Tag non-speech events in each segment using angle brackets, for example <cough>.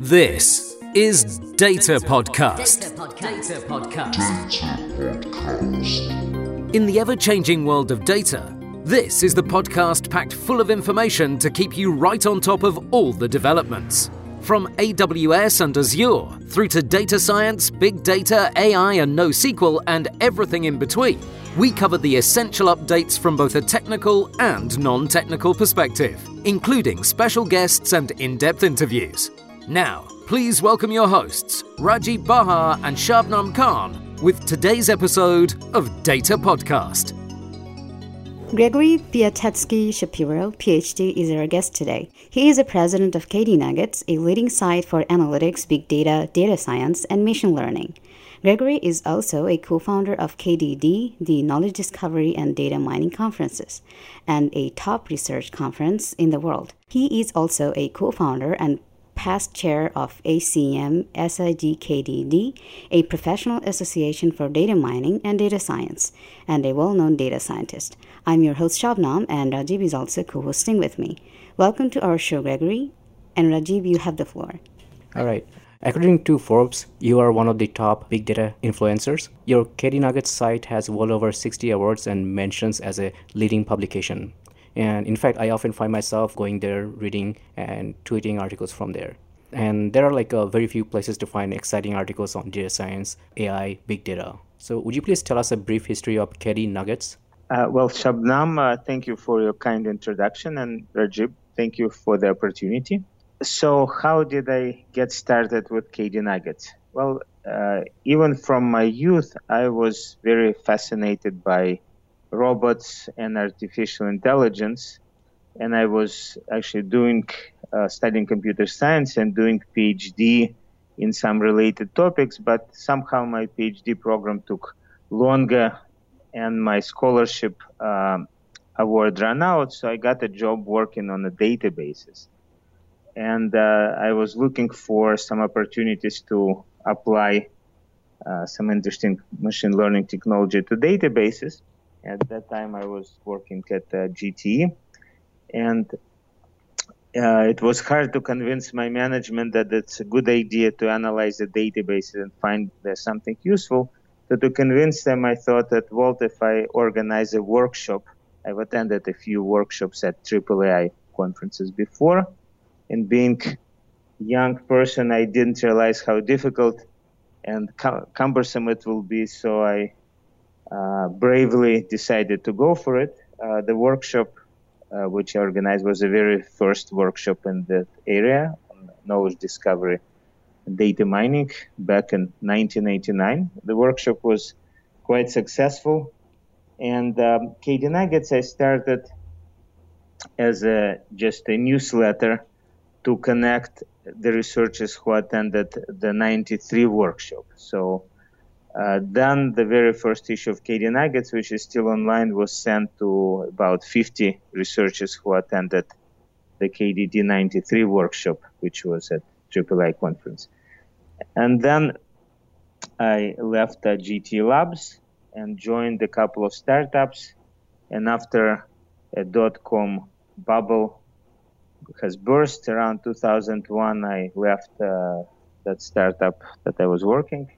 This is Data Podcast. Data Podcast. In the ever changing world of data, this is the podcast packed full of information to keep you right on top of all the developments. From AWS and Azure through to data science, big data, AI, and NoSQL, and everything in between, we cover the essential updates from both a technical and non technical perspective, including special guests and in depth interviews. Now, please welcome your hosts, Rajib Bahar and Shabnam Khan, with today's episode of Data Podcast. Gregory Piatetsky Shapiro, PhD, is our guest today. He is the president of KD Nuggets, a leading site for analytics, big data, data science, and machine learning. Gregory is also a co founder of KDD, the Knowledge Discovery and Data Mining Conferences, and a top research conference in the world. He is also a co founder and past chair of ACM SIGKDD, a professional association for data mining and data science, and a well known data scientist. I'm your host Shabnam, and Rajib is also co hosting with me. Welcome to our show, Gregory. And Rajib, you have the floor. All right. According to Forbes, you are one of the top big data influencers. Your KD Nuggets site has well over 60 awards and mentions as a leading publication. And in fact, I often find myself going there, reading and tweeting articles from there. And there are like uh, very few places to find exciting articles on data science, AI, big data. So, would you please tell us a brief history of KD Nuggets? Uh, well, Shabnam, uh, thank you for your kind introduction, and Rajib, thank you for the opportunity. So, how did I get started with KD Nuggets? Well, uh, even from my youth, I was very fascinated by robots and artificial intelligence. And I was actually doing, uh, studying computer science and doing PhD in some related topics, but somehow my PhD program took longer and my scholarship um, award ran out. So I got a job working on the databases. And uh, I was looking for some opportunities to apply uh, some interesting machine learning technology to databases. At that time, I was working at uh, GTE, and uh, it was hard to convince my management that it's a good idea to analyze the database and find something useful. So to convince them, I thought that well, if I organize a workshop, I've attended a few workshops at AAAI conferences before, and being a young person, I didn't realize how difficult and cumbersome it will be. So I bravely decided to go for it. Uh, the workshop uh, which I organized was the very first workshop in that area on knowledge discovery data mining back in 1989. The workshop was quite successful. And um, KD Nuggets, I started as a, just a newsletter to connect the researchers who attended the 93 workshop. So uh, then the very first issue of KD Nuggets, which is still online, was sent to about 50 researchers who attended the KDD 93 workshop, which was at AAAI conference. And then I left uh, GTE Labs and joined a couple of startups. And after a dot com bubble has burst around 2001, I left uh, that startup that I was working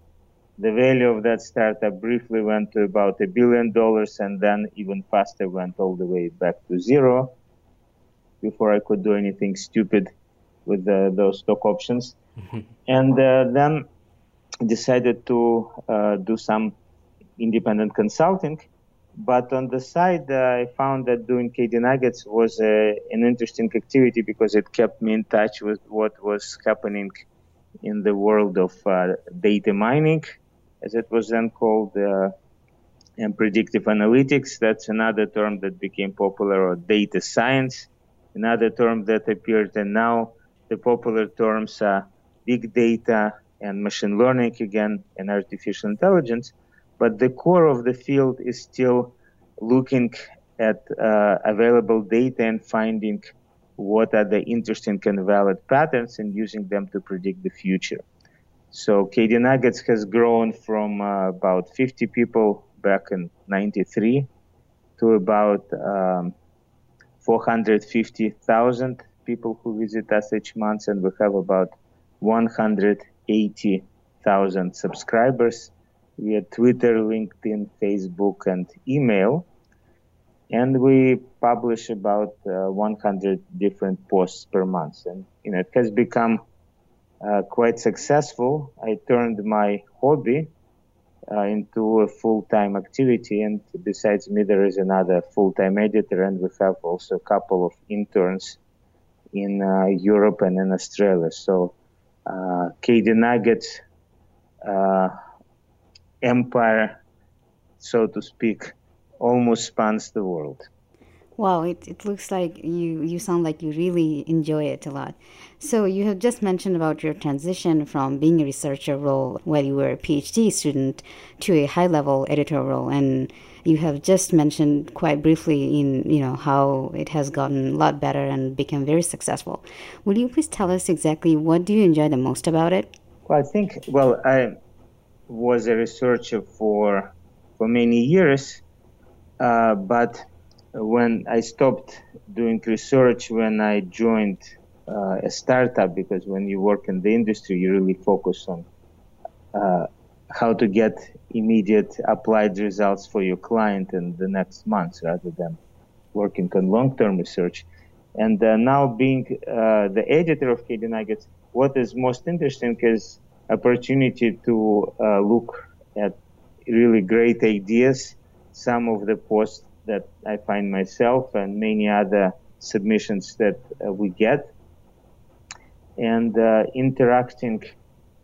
the value of that startup briefly went to about a billion dollars and then even faster went all the way back to zero before I could do anything stupid with the, those stock options. Mm-hmm. And uh, then decided to uh, do some independent consulting. But on the side, uh, I found that doing KD Nuggets was uh, an interesting activity because it kept me in touch with what was happening in the world of uh, data mining as it was then called, uh, and predictive analytics. That's another term that became popular, or data science, another term that appeared. And now the popular terms are big data and machine learning again, and artificial intelligence. But the core of the field is still looking at uh, available data and finding what are the interesting and valid patterns and using them to predict the future. So KD Nuggets has grown from uh, about 50 people back in 93 to about um, 450,000 people who visit us each month, and we have about 180,000 subscribers via Twitter, LinkedIn, Facebook, and email. And we publish about uh, 100 different posts per month. And you know, it has become uh, quite successful. I turned my hobby uh, into a full-time activity. And besides me, there is another full-time editor, and we have also a couple of interns in uh, Europe and in Australia. So uh, KD Nuggets uh, empire, so to speak, almost spans the world. Wow, it, it looks like you, you sound like you really enjoy it a lot. So, you have just mentioned about your transition from being a researcher role while you were a PhD student to a high level editor role. And you have just mentioned quite briefly in you know how it has gotten a lot better and become very successful. Will you please tell us exactly what do you enjoy the most about it? Well, I think well I was a researcher for for many years, uh, but when I stopped doing research, when I joined uh, a startup, because when you work in the industry, you really focus on uh, how to get immediate applied results for your client in the next months rather than working on long-term research. And uh, now being uh, the editor of KD Nuggets, what is most interesting is opportunity to uh, look at really great ideas, some of the posts that I find myself and many other submissions that uh, we get, and uh, interacting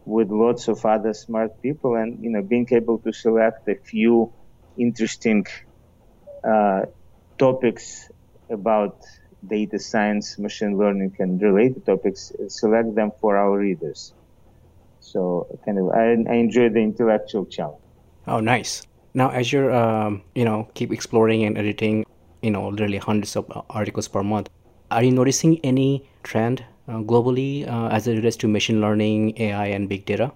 with lots of other smart people, and you know being able to select a few interesting uh, topics about data science, machine learning, and related topics, select them for our readers. So kind of, I, I enjoy the intellectual challenge. Oh, nice. Now, as you're, um, you know, keep exploring and editing, you know, literally hundreds of articles per month, are you noticing any trend uh, globally uh, as it relates to machine learning, AI, and big data?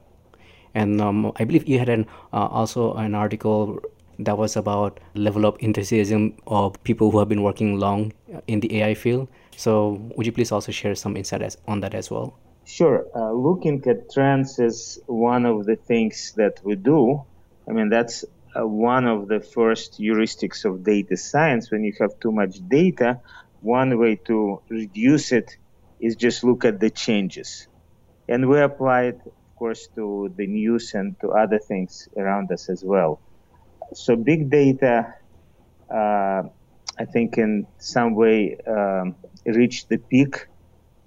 And um, I believe you had an uh, also an article that was about level of enthusiasm of people who have been working long in the AI field. So, would you please also share some insight as, on that as well? Sure. Uh, looking at trends is one of the things that we do. I mean, that's uh, one of the first heuristics of data science. When you have too much data, one way to reduce it is just look at the changes. And we apply it, of course, to the news and to other things around us as well. So, big data, uh, I think, in some way um, reached the peak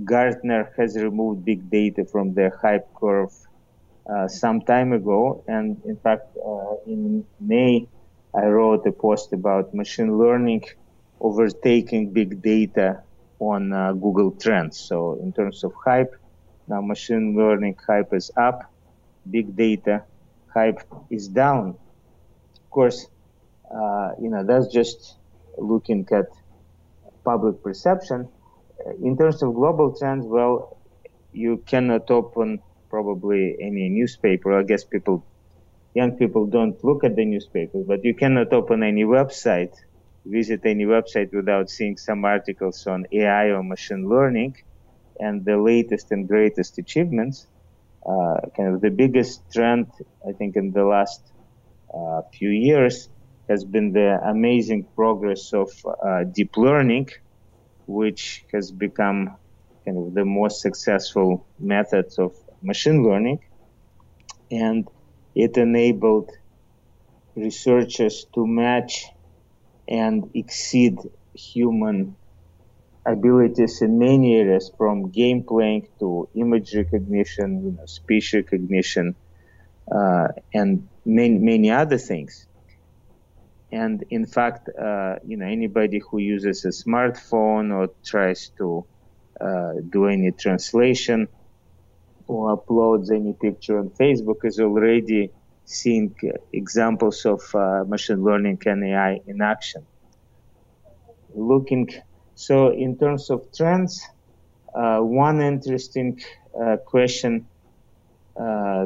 Gartner has removed big data from the hype curve some time ago. And in fact, uh, in May, I wrote a post about machine learning overtaking big data on uh, Google Trends. So, in terms of hype, now machine learning hype is up, big data hype is down. Of course, uh, you know, that's just looking at public perception in terms of global trends, well, you cannot open probably any newspaper. I guess people, young people don't look at the newspaper, but you cannot open any website, visit any website without seeing some articles on AI or machine learning and the latest and greatest achievements. Uh, kind of the biggest trend, I think, in the last uh, few years has been the amazing progress of uh, deep learning which has become kind of the most successful methods of machine learning. And it enabled researchers to match and exceed human abilities in many areas from game playing to image recognition, you know, speech recognition, uh, and many, many other things. And in fact, uh, you know, anybody who uses a smartphone or tries to uh, do any translation or uploads any picture on Facebook is already seeing examples of uh, machine learning and AI in action. Looking, so in terms of trends, uh, one interesting uh, question uh,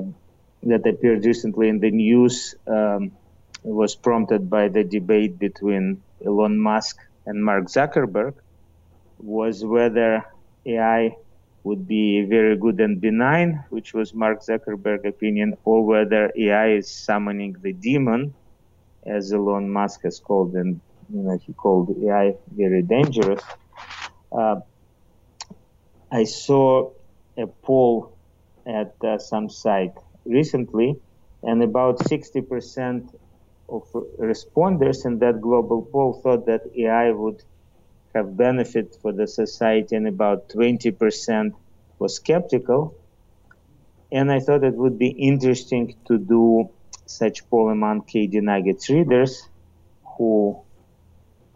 that appeared recently in the news um, was prompted by the debate between Elon Musk and Mark Zuckerberg was whether AI would be very good and benign, which was Mark Zuckerberg's opinion, or whether AI is summoning the demon, as Elon Musk has called, and you know he called AI very dangerous. Uh, I saw a poll at uh, some site recently, and about 60% of responders in that global poll thought that AI would have benefit for the society, and about 20% was skeptical. And I thought it would be interesting to do such poll among KD Nuggets readers who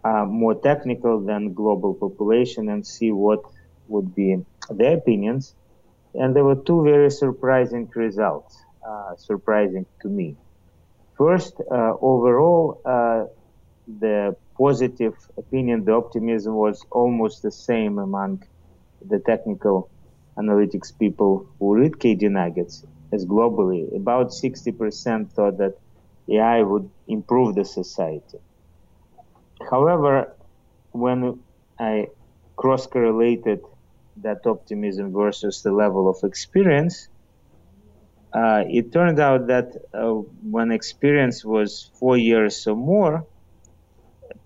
are more technical than global population and see what would be their opinions. And there were two very surprising results, uh, surprising to me. First, uh, overall, uh, the positive opinion, the optimism was almost the same among the technical analytics people who read KD Nuggets as globally. About 60% thought that AI would improve the society. However, when I cross correlated that optimism versus the level of experience, uh, it turned out that uh, when experience was four years or more,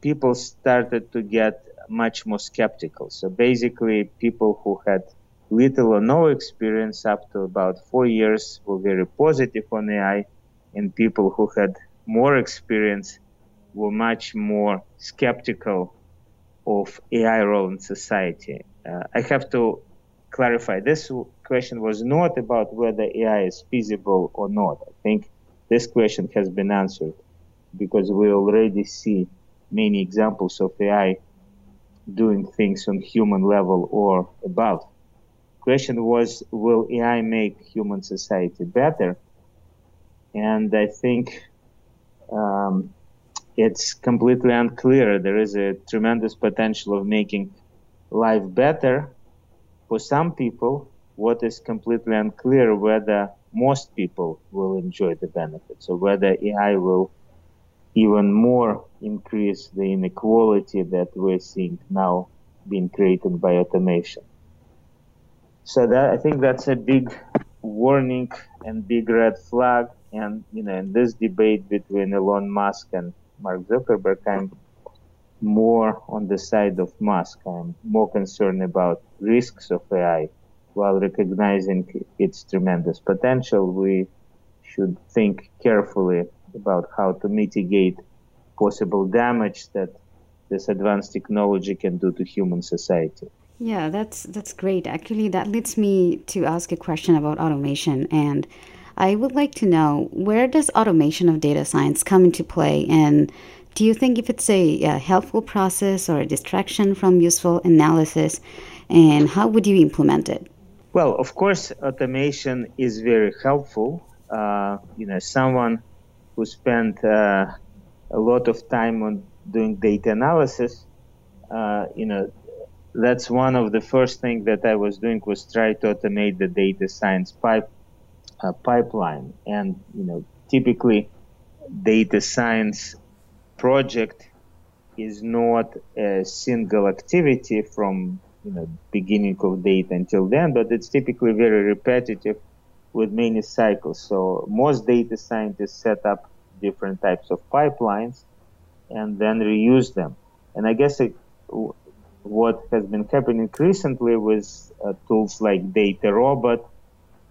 people started to get much more skeptical. So basically, people who had little or no experience up to about four years were very positive on AI, and people who had more experience were much more skeptical of AI role in society. Uh, I have to clarify this question was not about whether AI is feasible or not. I think this question has been answered because we already see many examples of AI doing things on human level or above. Question was, will AI make human society better? And I think um, it's completely unclear. There is a tremendous potential of making life better for some people. What is completely unclear whether most people will enjoy the benefits or whether AI will even more increase the inequality that we're seeing now being created by automation. So that I think that's a big warning and big red flag. And you know, in this debate between Elon Musk and Mark Zuckerberg, I'm more on the side of Musk. I'm more concerned about risks of AI while recognizing its tremendous potential. We should think carefully about how to mitigate possible damage that this advanced technology can do to human society. Yeah, that's that's great. Actually, that leads me to ask a question about automation and I would like to know where does automation of data science come into play and do you think if it's a, a helpful process or a distraction from useful analysis and how would you implement it? Well, of course, automation is very helpful. Uh, you know, someone who spent uh, a lot of time on doing data analysis, uh, you know, that's one of the first things that I was doing was try to automate the data science pipe uh, pipeline. And you know, typically, data science project is not a single activity from you know beginning of data until then, but it's typically very repetitive with many cycles. So most data scientists set up different types of pipelines and then reuse them. And I guess it, what has been happening recently with uh, tools like DataRobot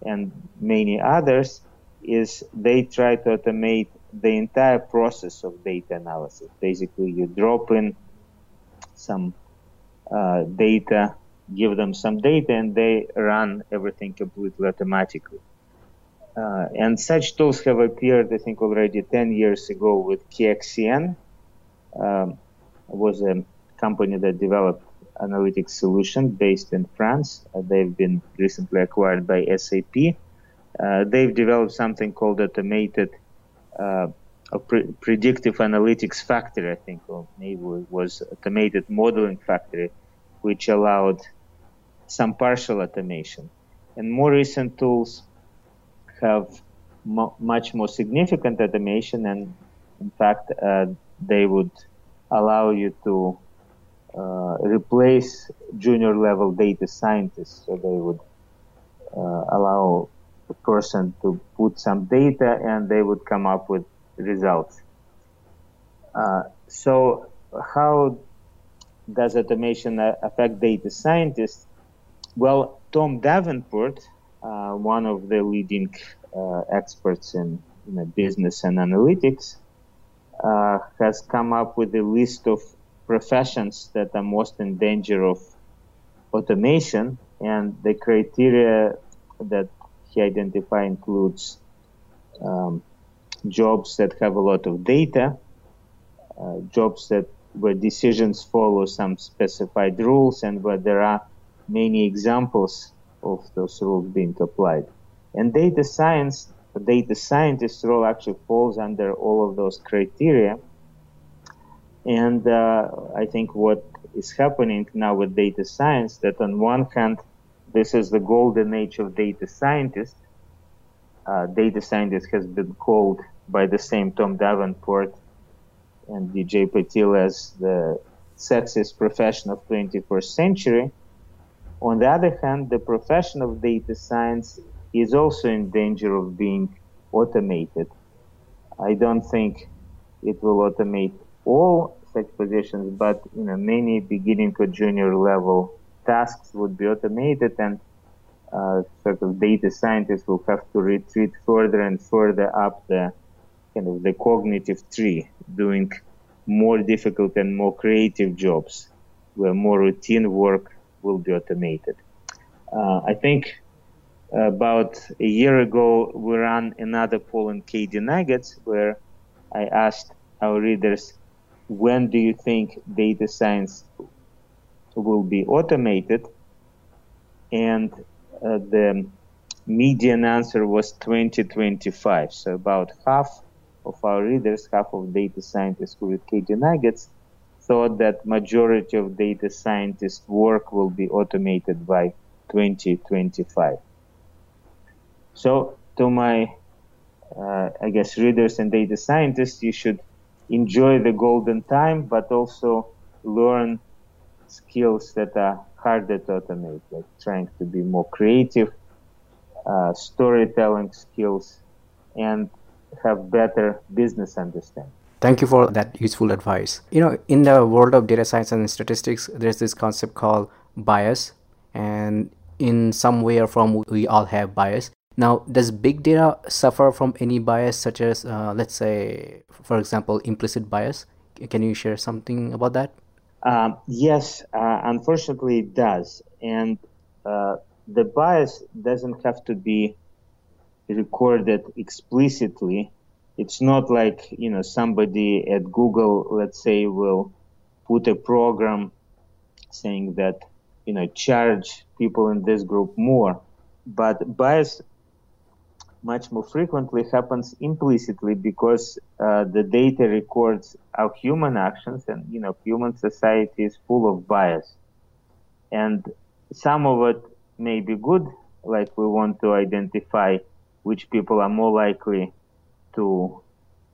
and many others is they try to automate the entire process of data analysis. Basically, you drop in some uh, data, give them some data, and they run everything completely automatically. Uh, and such tools have appeared, I think, already 10 years ago with KXEN. Um, was a company that developed analytics solution based in France. Uh, they've been recently acquired by SAP. Uh, they've developed something called automated uh, pre- predictive analytics factory, I think, or maybe it was automated modeling factory, which allowed some partial automation. And more recent tools have much more significant automation, and in fact, uh, they would allow you to uh, replace junior level data scientists. So they would uh, allow a person to put some data and they would come up with results. Uh, so how does automation affect data scientists? Well, Tom Davenport, one of the leading uh, experts in you know, business and analytics, uh, has come up with a list of professions that are most in danger of automation, and the criteria that he identified includes um, jobs that have a lot of data, uh, jobs that where decisions follow some specified rules and where there are many examples of those rules being applied. And data science, the data scientist role actually falls under all of those criteria. And uh, I think what is happening now with data science that on one hand, this is the golden age of data scientists. Uh, data scientist has been called by the same Tom Davenport and DJ Patil as the sexiest profession of 21st century. On the other hand, the profession of data science is also in danger of being automated. I don't think it will automate all such positions, but you know many beginning or junior level tasks would be automated, and uh, sort of data scientists will have to retreat further and further up the kind of the cognitive tree, doing more difficult and more creative jobs, where more routine work will be automated. Uh, I think about a year ago, we ran another poll in KD Nuggets where I asked our readers, when do you think data science will be automated? And uh, the median answer was 2025. So about half of our readers, half of data scientists who read KD Nuggets, thought that majority of data scientist work will be automated by 2025. So to my, uh, I guess, readers and data scientists, you should enjoy the golden time, but also learn skills that are harder to automate, like trying to be more creative, uh, storytelling skills, and have better business understanding. Thank you for that useful advice. You know, in the world of data science and statistics, there's this concept called bias, and in some way or form, we all have bias. Now, does big data suffer from any bias, such as, uh, let's say, for example, implicit bias? Can you share something about that? Um, yes, uh, unfortunately, it does. And uh, the bias doesn't have to be recorded explicitly. It's not like, you know, somebody at Google, let's say, will put a program saying that, you know, charge people in this group more. But bias much more frequently happens implicitly because uh, the data records our human actions and you know human society is full of bias and some of it may be good like we want to identify which people are more likely to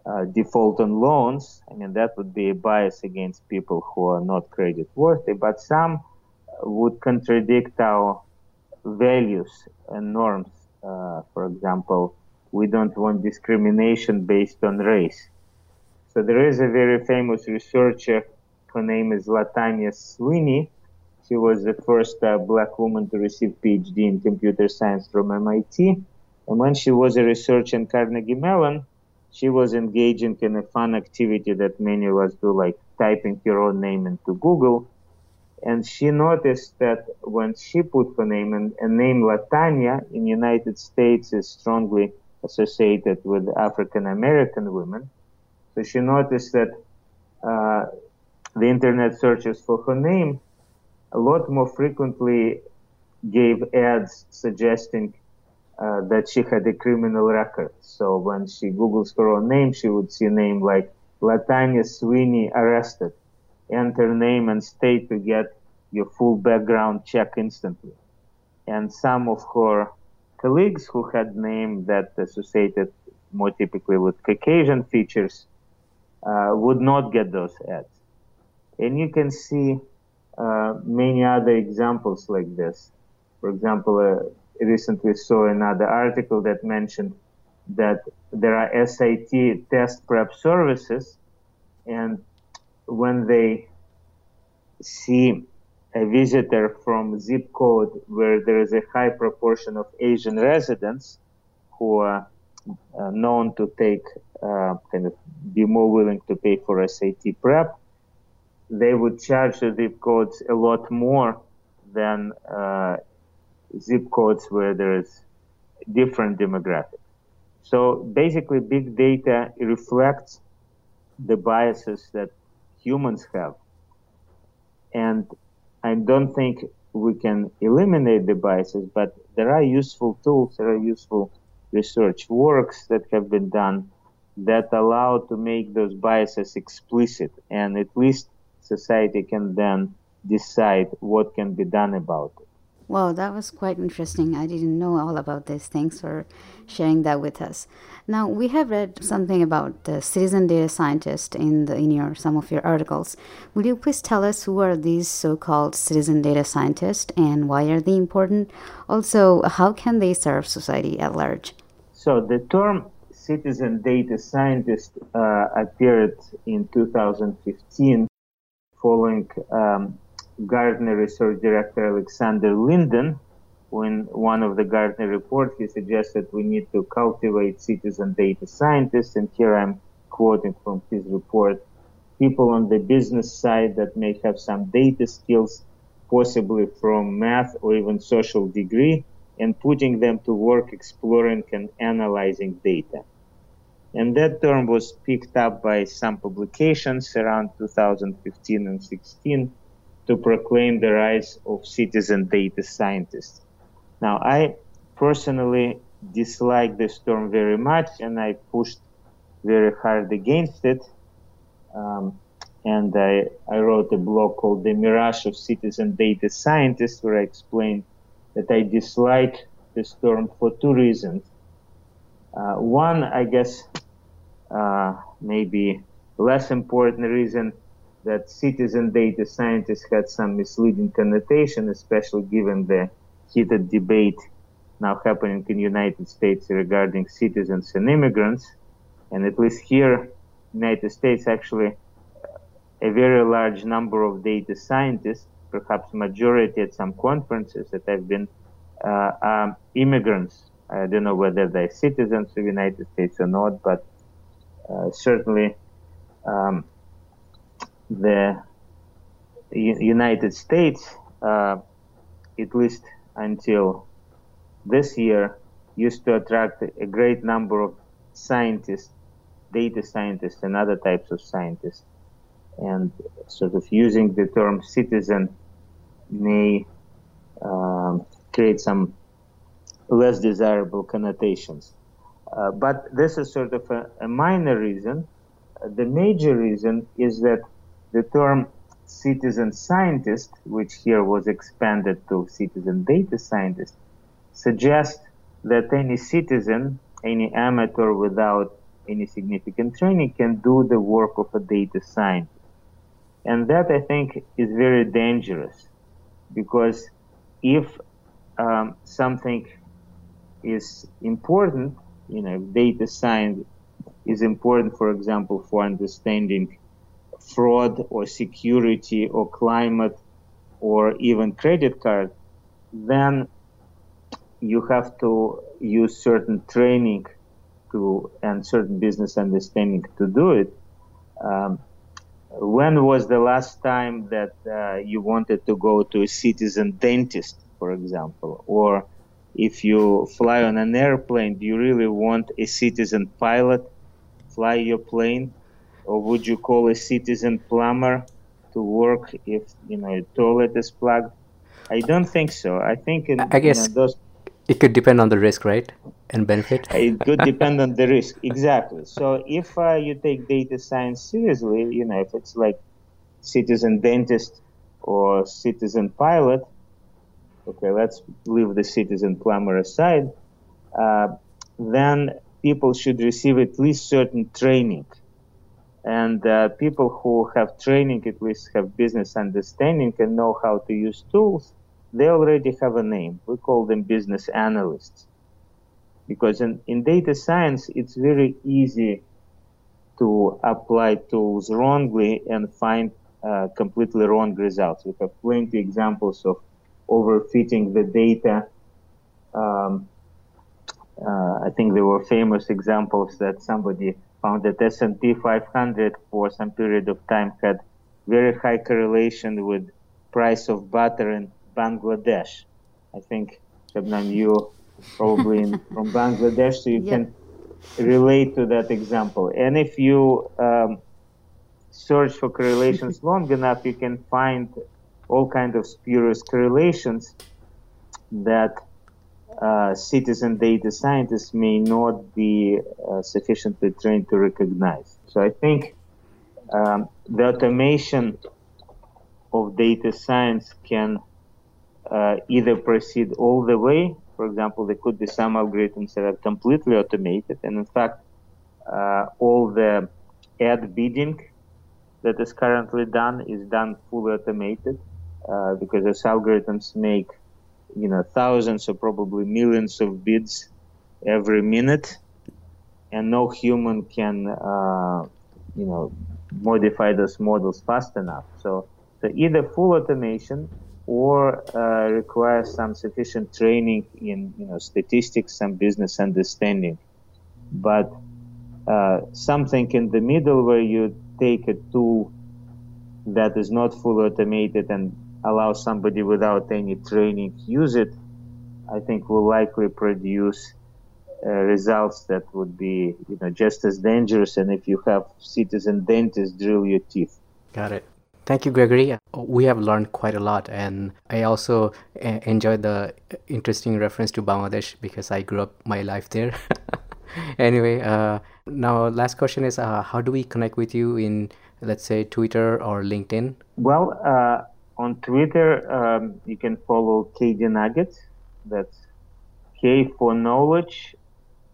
uh, default on loans i mean that would be a bias against people who are not credit worthy but some would contradict our values and norms uh, for example, we don't want discrimination based on race. So there is a very famous researcher, her name is Latanya Sweeney. She was the first uh, black woman to receive PhD in computer science from MIT. And when she was a researcher in Carnegie Mellon, she was engaging in a fun activity that many of us do, like typing your own name into Google and she noticed that when she put her name and a name Latanya in United States is strongly associated with African American women. So she noticed that uh, the internet searches for her name a lot more frequently gave ads suggesting uh, that she had a criminal record. So when she Googles her own name, she would see a name like Latanya Sweeney arrested enter name and state to get your full background check instantly. And some of her colleagues who had names that associated more typically with Caucasian features uh, would not get those ads. And you can see uh, many other examples like this. For example, uh, recently saw another article that mentioned that there are SAT test prep services, and when they see a visitor from zip code where there is a high proportion of Asian residents who are uh, known to take uh, kind of be more willing to pay for SAT prep, they would charge the zip codes a lot more than uh, zip codes where there is different demographics. So basically, big data reflects the biases that humans have. And I don't think we can eliminate the biases, but there are useful tools, there are useful research works that have been done that allow to make those biases explicit and at least society can then decide what can be done about it. Wow, that was quite interesting. I didn't know all about this. Thanks for sharing that with us. Now, we have read something about the citizen data scientist in the in your some of your articles. Will you please tell us who are these so-called citizen data scientists and why are they important? Also, how can they serve society at large? So, the term citizen data scientist uh, appeared in 2015 following um, Gartner Research Director Alexander Linden, when one of the Gartner reports, he suggested we need to cultivate citizen data scientists. And here I'm quoting from his report people on the business side that may have some data skills, possibly from math or even social degree, and putting them to work exploring and analyzing data. And that term was picked up by some publications around 2015 and 16 to proclaim the rise of citizen data scientists. Now, I personally dislike this term very much and I pushed very hard against it. Um, and I, I wrote a blog called The Mirage of Citizen Data Scientists, where I explained that I dislike this term for two reasons. Uh, one, I guess, uh, maybe less important reason that citizen data scientists had some misleading connotation, especially given the heated debate now happening in the United States regarding citizens and immigrants. And at least here, United States, actually, a very large number of data scientists, perhaps majority at some conferences that have been uh, um, immigrants. I don't know whether they're citizens of the United States or not, but uh, certainly um, the U- United States, uh, at least until this year, used to attract a great number of scientists, data scientists, and other types of scientists. And sort of using the term citizen may um, create some less desirable connotations. Uh, but this is sort of a, a minor reason. Uh, the major reason is that the term citizen scientist, which here was expanded to citizen data scientist, suggests that any citizen, any amateur without any significant training can do the work of a data scientist. And that I think is very dangerous because if um, something is important, you know, data science is important, for example, for understanding fraud or security or climate or even credit card, then you have to use certain training to and certain business understanding to do it. Um, when was the last time that uh, you wanted to go to a citizen dentist, for example, or if you fly on an airplane, do you really want a citizen pilot fly your plane? Or would you call a citizen plumber to work if you know a toilet is plugged? I don't think so. I think in, I guess you know, those, it could depend on the risk, right, and benefit. <laughs> it could <laughs> depend on the risk exactly. So if uh, you take data science seriously, you know if it's like citizen dentist or citizen pilot, okay, let's leave the citizen plumber aside. Uh, then people should receive at least certain training And uh, people who have training, at least have business understanding and know how to use tools, they already have a name. We call them business analysts. Because in, in data science, it's very easy to apply tools wrongly and find uh, completely wrong results. We have plenty examples of overfitting the data. Um, uh, I think there were famous examples that somebody found that S&P 500 for some period of time had very high correlation with price of butter in Bangladesh. I think Shabnam, you probably in, <laughs> from Bangladesh, so you can relate to that example. And if you um, search for correlations <laughs> long enough, you can find all kind of spurious correlations that uh, citizen data scientists may not be uh, sufficiently trained to recognize. So I think um, the automation of data science can uh, either proceed all the way. For example, there could be some algorithms that are completely automated, and in fact, uh, all the ad bidding that is currently done is done fully automated uh, because those algorithms make you know thousands or probably millions of bids every minute. And no human can uh, you know modify those models fast enough. So so either full automation or uh, require some sufficient training in you know statistics some business understanding. But uh, something in the middle where you take a tool that is not fully automated and allow somebody without any training to use it, I think will likely produce uh, results that would be, you know, just as dangerous. And if you have citizen dentists drill your teeth. Got it. Thank you, Gregory. We have learned quite a lot, and I also uh, enjoyed the interesting reference to Bangladesh because I grew up my life there. <laughs> anyway, uh, now last question is, uh, how do we connect with you in, let's say, Twitter or LinkedIn? Well, uh, on Twitter, um, you can follow KD Nuggets. That's K for knowledge,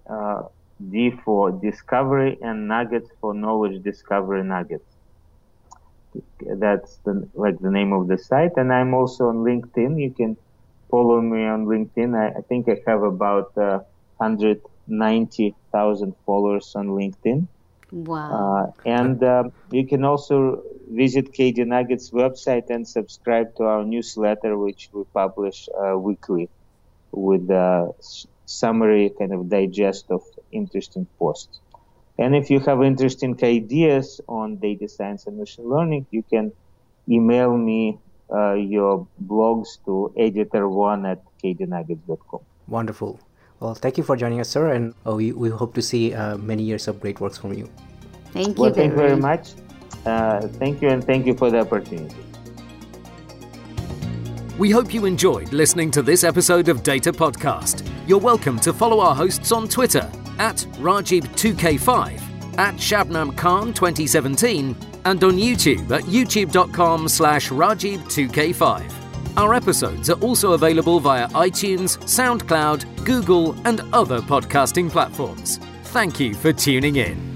uh, D for discovery, and Nuggets for knowledge discovery nuggets. That's the, like the name of the site. And I'm also on LinkedIn. You can follow me on LinkedIn. I, I think I have about uh, 190,000 followers on LinkedIn. Wow. Uh, and uh, you can also visit KD Nuggets website and subscribe to our newsletter, which we publish uh, weekly with a summary kind of digest of interesting posts. And if you have interesting ideas on data science and machine learning, you can email me uh, your blogs to editor1 at kdnuggets.com. Wonderful. Well, thank you for joining us, sir, and uh, we, we hope to see uh, many years of great works from you. Thank you. Well, thank you very very much. Uh, thank you, and thank you for the opportunity. We hope you enjoyed listening to this episode of Data Podcast. You're welcome to follow our hosts on Twitter at Rajib2k5, at Shabnam Khan 2017, and on YouTube at youtube.com slash Rajib2k5. Our episodes are also available via iTunes, SoundCloud, Google, and other podcasting platforms. Thank you for tuning in.